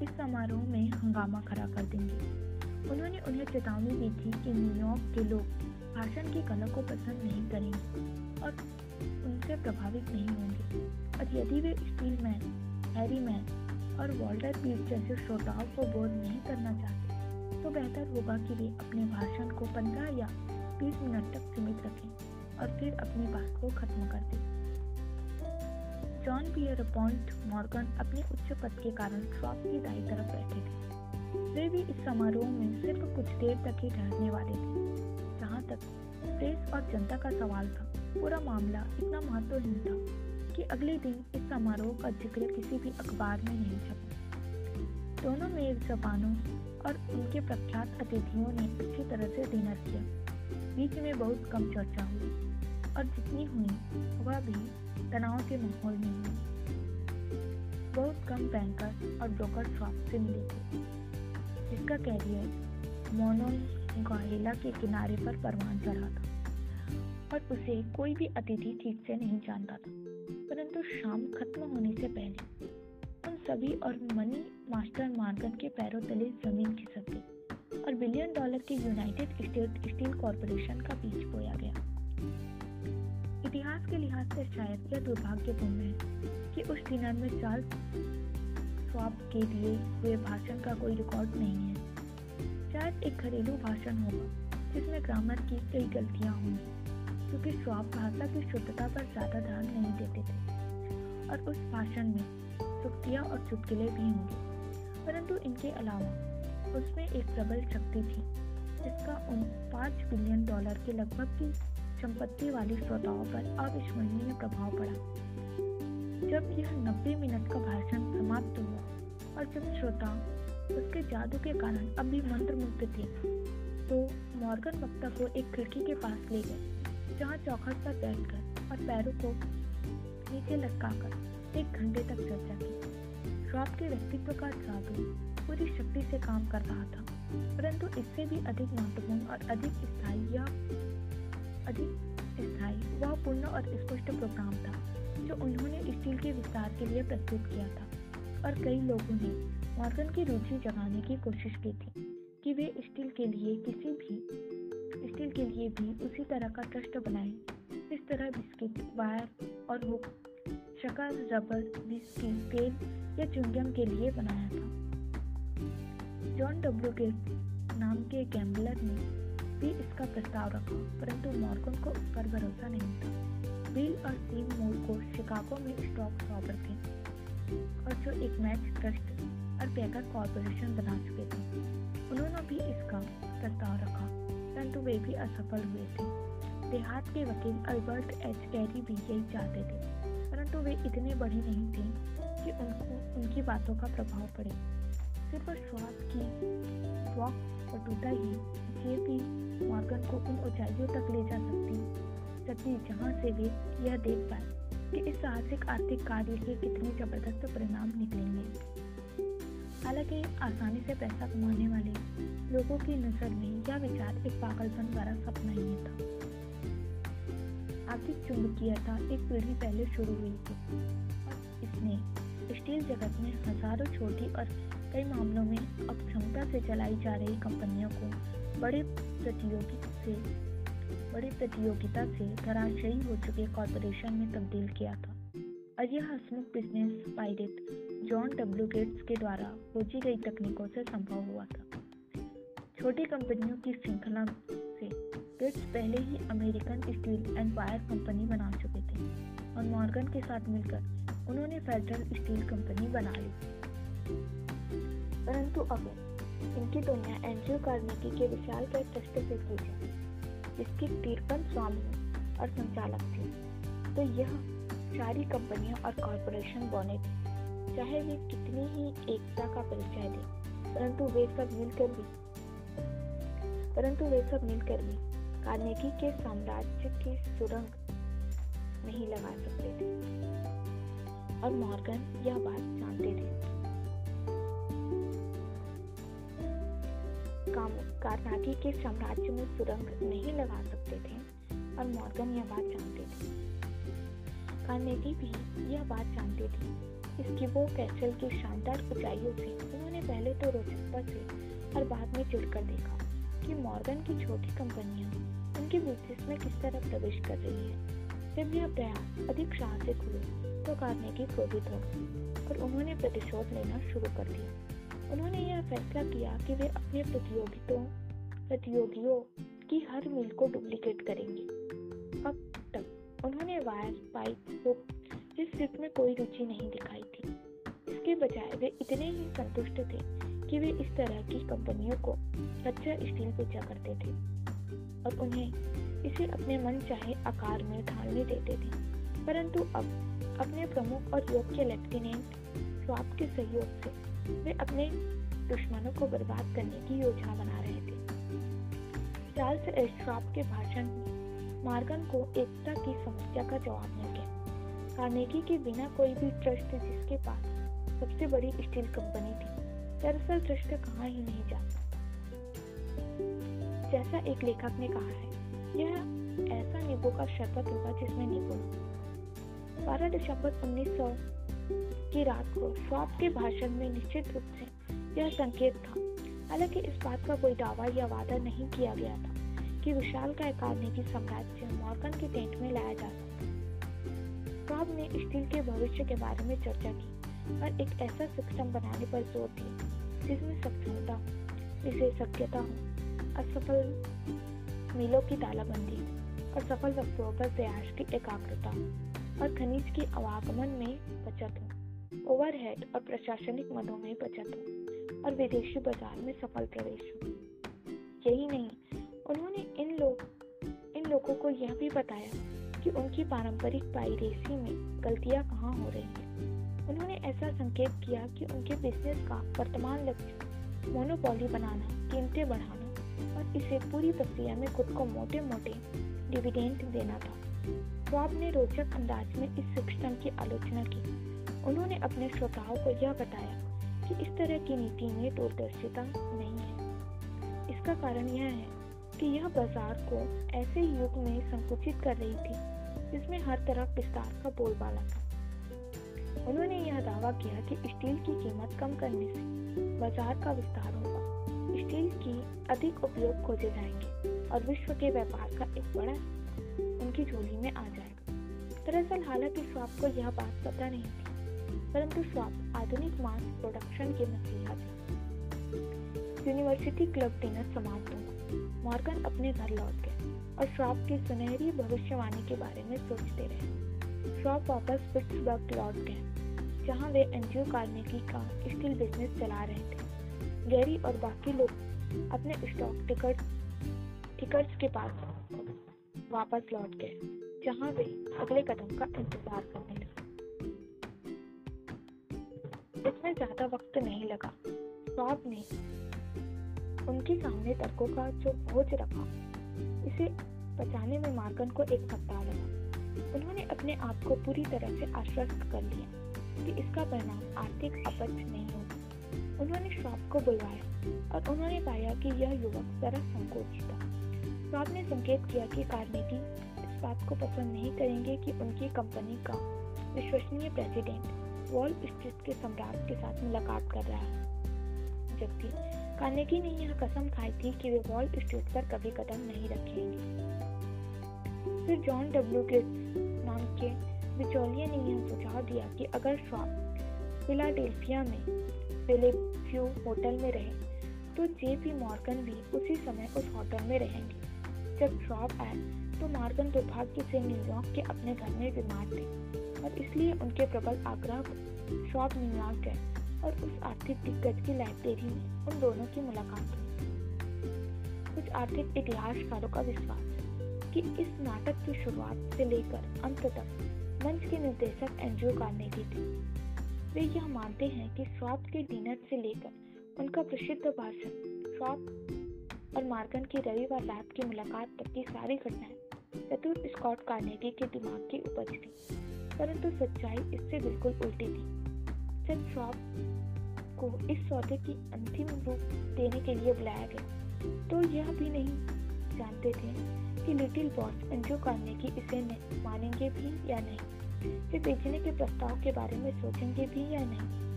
इस समारोह में हंगामा खड़ा कर देंगे। उन्होंने उन्हें चेतावनी दी थी कि न्यूयॉर्क के लोग भाषण की कला को पसंद नहीं करेंगे और उनसे प्रभावित नहीं होंगे। और यदि वे स्टील मैन हैरी मैन और वॉल्टर पीट जैसे श्रोताओं को बोध नहीं करना चाहते तो बेहतर होगा कि वे अपने भाषण को 15 या 20 मिनट तक सीमित रखें और फिर अपनी बात को खत्म कर दें। जॉन पियर पॉइंट मॉर्गन अपने उच्च पद के कारण श्वाप की दाई तरफ़ बैठे थे। वे भी इस समारोह में सिर्फ़ कुछ देर तक ही ठहरने वाले थे। तक। प्रेस और जनता का सवाल था। पूरा मामला इतना महत्वहीन था कि अगले दिन इस समारोह का ज़िक्र किसी भी अखबार में नहीं छपा दोनों मेजबानों और उनके प्रख्यात अतिथियों ने अच्छी तरह से डिनर किया। बीच में बहुत कम चर्चा हुई और जितनी हुई, वह भी तनाव के माहौल में हुई। बहुत कम बैंकर और ब्रोकर शॉप से मिले थे, जिसका कैरियर मोनोगाहिला के किनारे पर परवान चढ़ा था और उसे कोई भी अतिथि ठीक से नहीं जानता था। परंतु शाम खत्म होने से पहले उन सभी और मनी मास्टर मार्गन के पैरों तले ज़मीन खिसक गई और बिलियन डॉलर के यूनाइटेड स्टेट स्टील कॉरपोरेशन का बीज बोया गया। इतिहास के लिहाज से शायद यह दुर्भाग्यपूर्ण है कि उस डिनर में चार्ल्स स्वाब के लिए हुए भाषण का कोई रिकॉर्ड नहीं है। शायद एक घरेलू भाषण होगा, जिसमें ग्रामर की कई गलतियाँ होंगी, क्योंकि स्वाब भाषा की शुद्धता पर ज़्यादा ध्यान नहीं देते थे। और उस भाषण में सुक्तियाँ और चुटकिले भी होंगे। परंतु इनके अलावा, उसमें एक प्रबल शक्ति थी, जिसका उन पाँच बिलियन डॉलर के लगभग की संपत्ति वाली श्रोताओं पर अविस्मरणीय प्रभाव पड़ा। जब यह नब्बे मिनट का भाषण समाप्त हुआ और जब श्रोता उसके जादू के कारण अभी मंत्रमुग्ध थे। तो मॉर्गन वक्ता को एक खिड़की के पास ले गए, जहाँ चौखट पर बैठकर और पैरों को नीचे लटकाकर एक घंटे तक चर्चा की। श्रॉप के व्यक्तित्व का जादू पूरी शक्ति से काम कर रहा था, परंतु इससे भी अधिक महत्वपूर्ण और अधिक स्थायी या अधिक स्थायी, वह पूर्ण और स्पष्ट प्रोग्राम था, जो उन्होंने स्टील के विस्तार के लिए प्रस्तुत किया था और कई लोगों ने मॉर्गन की रुचि जगाने की कोशिश की थी कि वे स्टील के लिए किसी भी, स्टील के लिए भी उसी तरह का ट्रस्ट बनाए। इस तरह बिस्किट, वायर और हुक शक्कर रबर विस्की तेल या चुंगम के लिए बनाया था। जॉन डब्ल्यू गेट नाम के गैम्बलर ने भी इसका प्रस्ताव रखा, परंतु मॉर्गन को उस पर भरोसा नहीं था। बिल और सीम मोर को शिकागो में स्टॉक शॉपर थे, और जो एक मैच ट्रस्ट और पैकर कॉरपोरेशन बना चुके थे। उन्होंने भी इसका प्रस्ताव रखा, परंतु वे भी असफल हुए थे। देहात के वकील अल्बर्ट एच. कैरी भी यही चाहते थे, परंतु वे इतने बड़े नहीं थे कि उनको उनकी बातों का प्रभाव पड़े। सिर्फ़ स्वाद की स्वाक पटुता ही जे पी मॉर्गन को उन ऊंचाइयों तक ले जा सकती सकती जहाँ से वे यह देख पाए कि इस साहसिक आर्थिक कार्य के कितने ज़बरदस्त परिणाम निकलेंगे। हालाँकि आसानी से पैसा कमाने वाले लोगों की नज़र में यह विचार एक पागलपन वाला सपना ही था। आर्थिक चुंबकीयता एक पीढ़ी पहले शुरू हुई थी। इसने स्टील जगत में हज़ारों छोटी और कई मामलों में अक्षमता से चलाई जा रही कंपनियों को बड़े प्रतियोगी से, बड़ी प्रतियोगिता से धराशयी हो चुके कॉरपोरेशन में तब्दील किया था। यह हसमुख business pirate John W Gates के द्वारा खोजी गई तकनीकों से संभव हुआ था। छोटी कंपनियों की श्रृंखला से गेट्स पहले ही American Steel and Wire Company बना चुके थे और मॉर्गन के साथ मिलकर उन्होंने फेडरल स्टील कंपनी बना ली। परंतु अब इनकी दुनिया एनजीओ कार्नेगी के विशाल के ट्रस्ट से की जिसकी तिरपन स्वामी और संचालक थे तो यह सारी कंपनियाँ और कॉरपोरेशन बने थे चाहे वे कितनी ही एकता का परिचय दें, परंतु वे सब मिलकर भी, परंतु वे सब मिलकर भी कार्नेगी के साम्राज्य की सुरंग नहीं लगा सकते थे। और मॉर्गन यह बात जानते थे। कार्नागी के साम्राज्य में सुरंग नहीं लगा सकते थे, और मॉर्गन यह बात जानते थे। कार्नेगी भी यह बात जानते थे वो कैसल की शानदार ऊंचाइयों से उन्होंने पहले तो रोचकता से और बाद में चिड़कर देखा कि मॉर्गन की छोटी कंपनियाँ उनके बिज़नेस में किस तरह प्रवेश कर रही है। जब यह प्रयास अधिक साहसिक हुए तो की क्रोधित हो और उन्होंने प्रतिशोध लेना शुरू कर दिया। उन्होंने यह फैसला किया कि वे अपने प्रतियोगितों प्रतियोगियों की हर मील को डुप्लीकेट करेंगे। तक वायर पाइप हुक जिस सिर्फ़ में कोई रुचि नहीं दिखाई थी, इसके बजाय वे इतने ही संतुष्ट थे कि वे इस तरह की कंपनियों को कच्चा स्टील बेचा करते थे और उन्हें इसे अपने मन चाहे आकार में ढालने देते थे। परंतु अब अपने प्रमुख और योग्य लेफ्टिनेंट स्वाब के सहयोग से वे अपने दुश्मनों को बर्बाद करने की योजना बना रहे थे। चार्ल्स एस्ट्रॉप के भाषण मार्गन को एकता की समस्या का जवाब मिल गया। कार्नेगी के बिना कोई भी ट्रस्ट जिसके पास सबसे बड़ी स्टील कंपनी थी, दरअसल ट्रस्ट कहाँ ही नहीं जा सकता। जैसा एक लेखक ने कहा है, यह ऐसा नींबू का शरबत होगा जिसमें नींबू बारह दिसंबर 1900 की रात को श्वाब के भाषण में निश्चित रूप से यह संकेत था। हालाँकि इस बात का कोई दावा या वादा नहीं किया गया था। कि विशाल का कार्नेगी साम्राज्य मॉर्गन के टेंट में लाया जा सकता ने स्टील के भविष्य के बारे में चर्चा की और एक ऐसा सिस्टम बनाने पर ज़ोर दिया, जिसमें सक्षमता विशेषज्ञता हो, असफल मिलों की तालाबंदी और सफल वस्तुओं पर प्रयास की एकाग्रता और खनिज के आवागमन में बचत हो, ओवरहेड और प्रशासनिक मदों में बचत हो और विदेशी बाज़ार में सफल प्रवेश हो। यही नहीं उन्होंने इन लोग, इन लोगों को यह भी बताया कि उनकी पारंपरिक पायरेसी में गलतियाँ कहाँ हो रही हैं। उन्होंने ऐसा संकेत किया कि उनके बिज़नेस का वर्तमान लक्ष्य मोनोपोली बनाना, कीमतें बढ़ाना और इसे पूरी प्रक्रिया में खुद को मोटे मोटे डिविडेंड देना था। स्वाब ने रोचक अंदाज में इस सिस्टम की आलोचना की। उन्होंने अपने श्रोताओं को यह बताया कि इस तरह की नीति में दूरदर्शिता नहीं है। इसका कारण यह है कि यह बाज़ार को ऐसे युग में संकुचित कर रही थी, जिसमें हर तरफ़ विस्तार का बोलबाला था। उन्होंने यह दावा किया कि स्टील की कीमत कम करने से बाज़ार का विस्तार होगा। स्टील की अधिक उपयोग खोजे जाएँगे और विश्व के व्यापार का एक बड़ा उनकी झोली में आ जाएगा। दरअसल हालाँकि स्वाप को यह बात पता नहीं थी, परंतु स्वाप आधुनिक मास प्रोडक्शन के मसीहा थे। यूनिवर्सिटी क्लब डिनर समाप्त हुआ मॉर्गन अपने घर लौट गए और श्रॉप की सुनहरी भविष्यवाणी के बारे में सोचते रहे। श्रॉप वापस पिट्सबर्ग लौट गए, जहाँ वे एनजीओ कार्नेगी का स्टील बिज़नेस चला रहे थे। गैरी और बाकी लोग अपने स्टॉक टिकट, टिकट्स के पास वापस लौट गए, जहाँ वे अगले कदम का इंतज़ार करने लगे। इसमें ज़्यादा वक्त नहीं लगा। स्वाब ने उनके सामने तर्कों का जो बोझ रखा, इसे बचाने में मार्गन को एक सप्ताह लगा उन्होंने अपने आप को पूरी तरह से आश्वस्त कर लिया कि इसका परिणाम आर्थिक अपच नहीं होगा। उन्होंने श्वाब को बुलवाया और उन्होंने पाया कि यह युवक जरा संकोच था। श्वाब ने संकेत किया कि कार्नेगी इस बात को पसंद नहीं करेंगे कि उनकी कंपनी का विश्वसनीय प्रेसिडेंट वॉल स्ट्रीट के सम्राट के साथ मुलाकात कर रहा है, जबकि कार्नेगी ने यह कसम खाई थी कि वे वॉल स्ट्रीट पर कभी कदम नहीं रखेंगे। फिर जॉन डब्ल्यू गेट्स नाम के बिचौलिया ने यह सुझाव दिया कि अगर श्वाब फिलाडेल्फिया में बेलेव्यू होटल में रहे तो जे पी मॉर्गन भी उसी समय उस होटल में रहेंगे। जब श्वाब आए तो मॉर्गन दुर्भाग्य से न्यूयॉर्क के अपने घर में बीमार थे और इसलिए उनके प्रबल आग्रह शॉप न्यूयॉर्क गए। और उस आर्थिक दिग्गज की लाइब्रेरी में उन दोनों की मुलाकात हुई। कुछ आर्थिक इतिहासकारों का विश्वास कि इस नाटक की शुरुआत से लेकर अंत तक मंच के निर्देशक एंड्रू कार्नेगी थे। वे यह मानते हैं कि श्वाब के डिनर से लेकर उनका प्रसिद्ध भाषण श्वाब और मार्गन की रविवार रात की मुलाकात तक की सारी घटनाएँ चतुर स्कॉट कार्नेगी के दिमाग की उपज थी परंतु सच्चाई इससे बिल्कुल उल्टी थी। जब शॉप को इस सौदे की अंतिम रूप देने के लिए बुलाया गया। तो यह भी नहीं जानते थे कि लिटिल बॉस एंड्रू की इसे मानेंगे भी या नहीं? वे बेचने के प्रस्ताव के बारे में सोचेंगे भी या नहीं?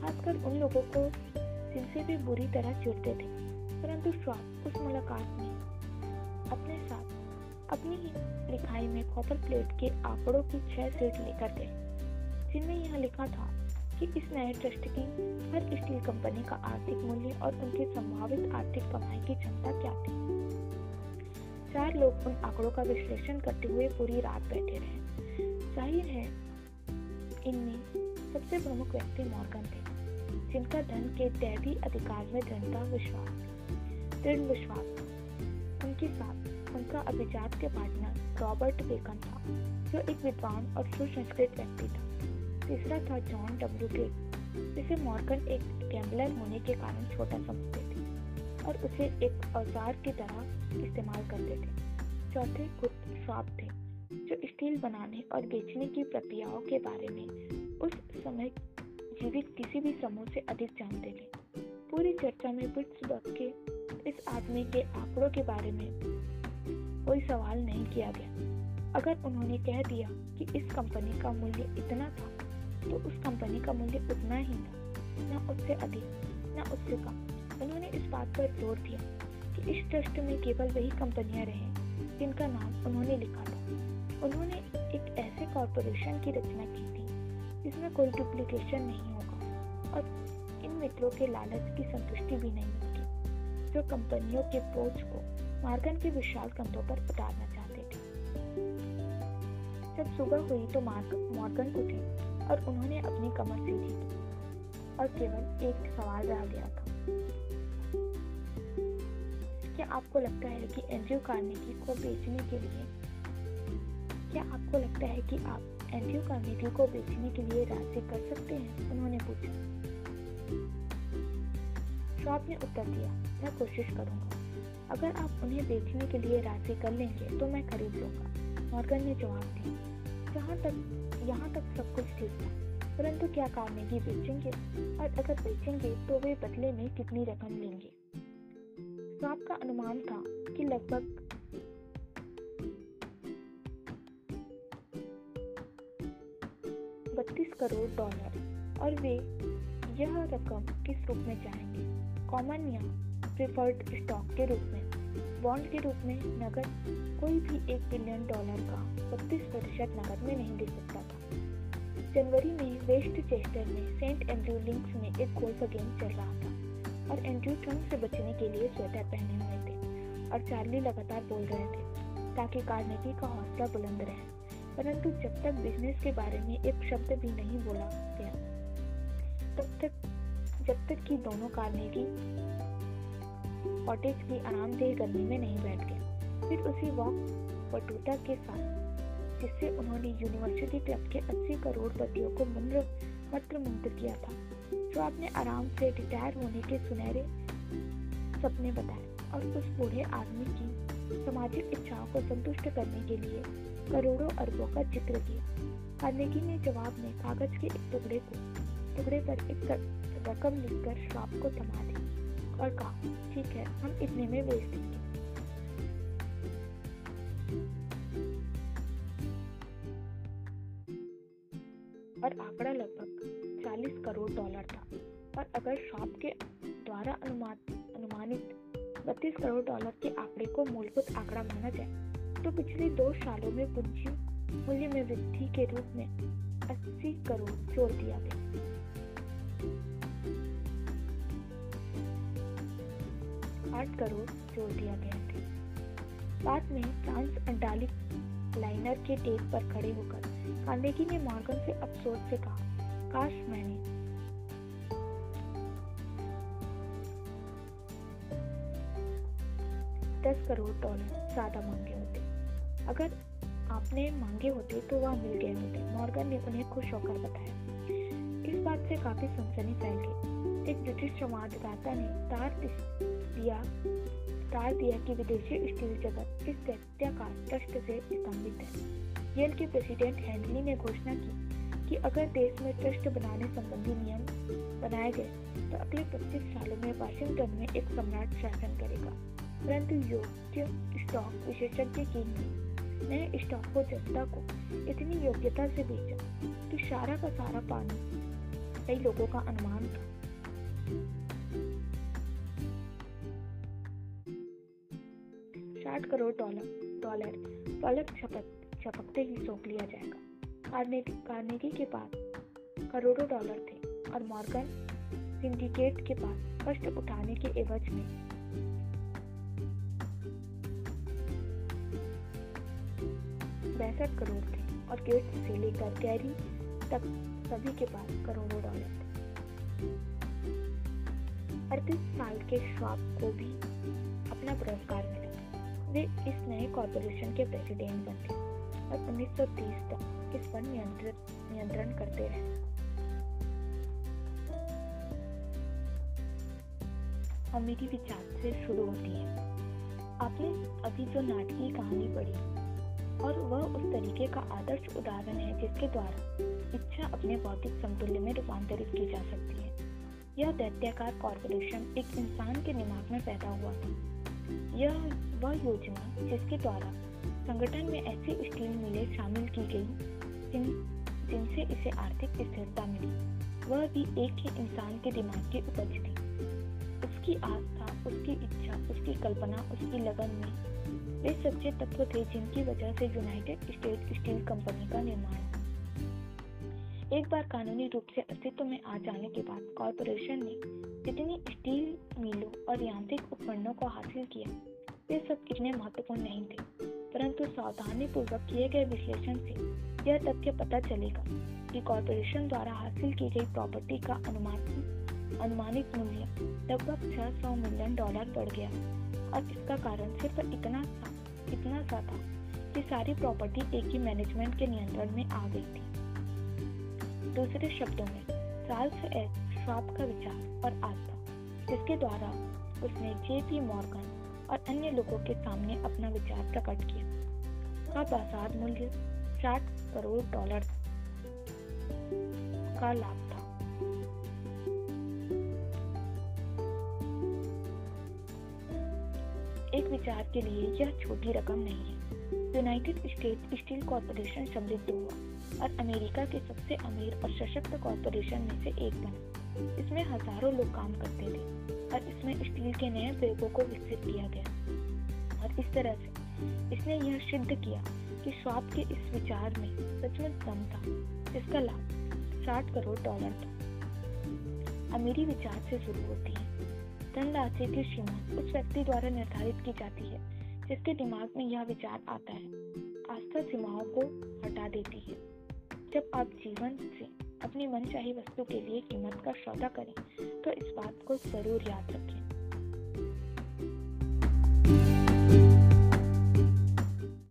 खासकर उन लोगों को जिनसे वे बुरी तरह चिड़ते थे। परंतु श्वाप उस मुलाकात में अपने साथ अपनी ही लिखाई में कॉपर प्लेट के आंकड़ों की छह सेट लेकर गए, जिनमें यह लिखा था कि इस नए ट्रस्ट की हर स्टील कंपनी का आर्थिक मूल्य और उनकी संभावित आर्थिक कमाई की क्षमता क्या थी? चार लोग उन आंकड़ों का विश्लेषण करते हुए पूरी रात बैठे रहे। ज़ाहिर है, इनमें सबसे प्रमुख व्यक्ति मॉर्गन थे, जिनका धन के दैवी अधिकार में दृढ़ता विश्वास, दृढ़ विश्वास उनके साथ उनका अभिजात के पार्टनर रॉबर्ट बेकन था, जो एक विद्वान और सुसंस्कृत व्यक्ति था। तीसरा था जॉन डब्ल्यू गेट जिसे मॉर्गन एक गैम्बलर होने के कारण छोटा समझते थे और उसे एक औज़ार की तरह इस्तेमाल करते थे। चौथे कुछ श्वाप थे, जो स्टील बनाने और बेचने की प्रक्रियाओं के बारे में उस समय जीवित किसी भी समूह से अधिक जानते थे। पूरी चर्चा में पिट्सबर्ग के इस आदमी के आंकड़ों के बारे में कोई सवाल नहीं किया गया। अगर उन्होंने कह दिया कि इस कंपनी का मूल्य इतना था तो उस कंपनी का मूल्य उतना ही था, न उससे अधिक, न उससे कम। उन्होंने इस बात पर ज़ोर दिया कि इस ट्रस्ट में केवल वही कंपनियाँ रहें जिनका नाम उन्होंने लिखा था। उन्होंने एक ऐसे कॉरपोरेशन की रचना की थी जिसमें कोई डुप्लीकेशन नहीं होगा और इन मित्रों के लालच की संतुष्टि भी नहीं होगी, जो कंपनियों के बोझ को मार्गन के विशाल कंधों पर उतारना चाहते थे। जब सुबह हुई तो मार्ग, मॉर्गन उठे। और उन्होंने अपनी कमर सीधी की और केवल एक सवाल रह गया था। क्या आपको लगता है कि एंड्रयू कार्नेगी को बेचने के लिए क्या आपको लगता है कि आप एंड्रयू कार्नेगी को बेचने के लिए राज़ी कर सकते हैं? उन्होंने पूछा। शॉप ने उत्तर दिया, मैं कोशिश करूँगा। अगर आप उन्हें बेचने के लिए राज़ी कर लेंगे तो मैं खरीद लूँगा। मॉर्गन ने जवाब दिया, जहाँ तक यहाँ तक सब कुछ ठीक था परंतु क्या कार्नेगी बेचेंगे? और अगर बेचेंगे तो वे बदले में कितनी रकम लेंगे? स्वाप का अनुमान था कि लगभग बत्तीस करोड़ डॉलर। और वे यह रकम किस रूप में चाहेंगे? कॉमन या प्रिफर्ड स्टॉक के रूप में? बॉन्ड के रूप में नगद कोई भी एक बिलियन डॉलर का बत्तीस प्रतिशत नगद में नहीं दे सकता। जनवरी में वेस्ट चेस्टर में सेंट एंड्रयू लिंक्स में एक गोल्फ गेम चल रहा था और एंड्रयू ठंड से बचने के लिए स्वेटर पहने हुए थे और चार्ली लगातार बोल रहे थे, ताकि कार्नेगी का हौसला बुलंद रहे। परंतु जब तक बिज़नेस के बारे में एक शब्द भी नहीं बोला गया, तब तक, जब तक कि दोनों कार्नेगी कॉटेज की आरामदेह गर्मी में नहीं बैठ गए, फिर उसी वॉक बटूटा के साथ जिससे उन्होंने यूनिवर्सिटी क्लब के 80 करोड़ पतियों को मंत्र मंत्र मुक्त किया था। जो आपने आराम से रिटायर होने के सुनहरे सपने बताए और उस बूढ़े आदमी की सामाजिक इच्छाओं को संतुष्ट करने के लिए करोड़ों अरबों का ज़िक्र किया। कार्नेगी ने जवाब में कागज़ के एक टुकड़े को टुकड़े पर एक रकम लिखकर श्राप को थमा दी और कहा, ठीक है, हम इतने में बेच देंगे और आंकड़ा लगभग 40 करोड़ डॉलर था। और अगर शॉप के द्वारा अनुमानित 32 करोड़ डॉलर के आंकड़े को मूलभूत आंकड़ा माना जाए तो पिछले दो सालों में पूंजी मूल्य में वृद्धि के रूप में 80 करोड़ जोड़ दिया गया। आठ करोड़ जोड़ दिया गया था। बाद में ट्रांस अंटालिक लाइनर के टेक पर खड़े होकर कार्नेगी ने मॉर्गन से अफसोस से कहा, काश मैंने दस करोड़ डॉलर ज़्यादा मांगे होते। अगर आपने मांगे होते तो वह मिल गए होते। मॉर्गन ने उन्हें खुश होकर बताया। इस बात से काफ़ी सनसनी फैल गई। एक ब्रिटिश संवाददाता ने तार दिया तार दिया कि विदेशी स्टील जगत इस दैत्याकार ट्रस्ट से स्तंभित है। येल के प्रेसिडेंट हेनली ने घोषणा की कि अगर देश में ट्रस्ट बनाने संबंधी नियम बनाए गए तो अगले 25 सालों में वाशिंगटन में एक सम्राट शासन करेगा। परंतु योग्य स्टॉक विशेषज्ञ की नए स्टॉक को जनता को इतनी योग्यता से बेचा कि सारा का सारा पानी कई लोगों का अनुमान था। करोड़ डॉलर डॉलर पलक छपक छपकते ही सौंप लिया जाएगा। कार्नेगी कार्नेगी के पास करोड़ों डॉलर थे और मॉर्गन सिंडिकेट के पास कष्ट उठाने के एवज में। बैसठ करोड़ थे और गेट से लेकर गैरी तक सभी के पास करोड़ों डॉलर थे। अड़तीस साल के श्वाप को भी अपना पुरस्कार मिला। वे इस नए कॉरपोरेशन के प्रेसिडेंट बन गए और 1930 तक इस पर नियंत्रण करते रहे। अमीरी विचार से शुरू होती है। आपने अभी जो नाटकीय कहानी पढ़ी, और वह उस तरीके का आदर्श उदाहरण है जिसके द्वारा इच्छा अपने भौतिक समतुल्य में रूपांतरित की जा सकती है। यह दैत्याकार कॉरपोरेशन एक इंसान के दिमाग में पैदा हुआ था। यह वह योजना जिसके द्वारा संगठन में ऐसी स्टील मिलें शामिल की गई, जिन, जिनसे इसे आर्थिक स्थिरता मिली। वह भी एक ही इंसान के दिमाग की उपज थी। उसकी आस्था, उसकी इच्छा, उसकी कल्पना, उसकी लगन में वे सच्चे तत्व थे जिनकी वजह से यूनाइटेड स्टेट स्टील कंपनी का निर्माण एक बार कानूनी रूप से अस्तित्व में आ जाने के बाद कॉरपोरेशन ने जितनी स्टील मिलों और यांत्रिक उपकरणों को हासिल किया वे सब इतने महत्वपूर्ण नहीं थे, परंतु सावधानी पूर्वक किए गए विश्लेषण से यह तथ्य पता चलेगा कि कॉरपोरेशन द्वारा हासिल की गई प्रॉपर्टी का अनुमान, अनुमानित मूल्य लगभग 600 मिलियन डॉलर बढ़ गया। और इसका कारण सिर्फ़ इतना सा इतना सा था कि सारी प्रॉपर्टी एक ही मैनेजमेंट के नियंत्रण में आ गई थी। दूसरे शब्दों में चार्ल्स एच श्वाब का विचार और आस्था। जिसके द्वारा उसने जे पी मॉर्गन और अन्य लोगों के सामने अपना विचार प्रकट किया। का बाज़ार मूल्य 60 करोड़ डॉलर का लाभ था। एक विचार के लिए यह छोटी रकम नहीं है। यूनाइटेड स्टेट स्टील कॉरपोरेशन समृद्ध हुआ और अमेरिका के सबसे अमीर और सशक्त कॉरपोरेशन में से एक बना। इसमें हज़ारों लोग काम करते थे और इसमें स्टील के नए प्रयोगों को विकसित किया गया। और इस तरह से इसने यह सिद्ध किया कि स्वाप के इस विचार में सचमुच दम था, जिसका लाभ 60 करोड़ डॉलर था। अमीरी विचार से शुरू होती है। धनराशि की सीमा उस व्यक्ति द्वारा निर्धारित की जाती है, जिसके दिमाग में यह विचार आता है। आस्था सीमाओं को हटा देती है। जब आप जीवन से अपनी मनचाही वस्तु के लिए कीमत का सौदा करें तो इस बात को ज़रूर याद रखें।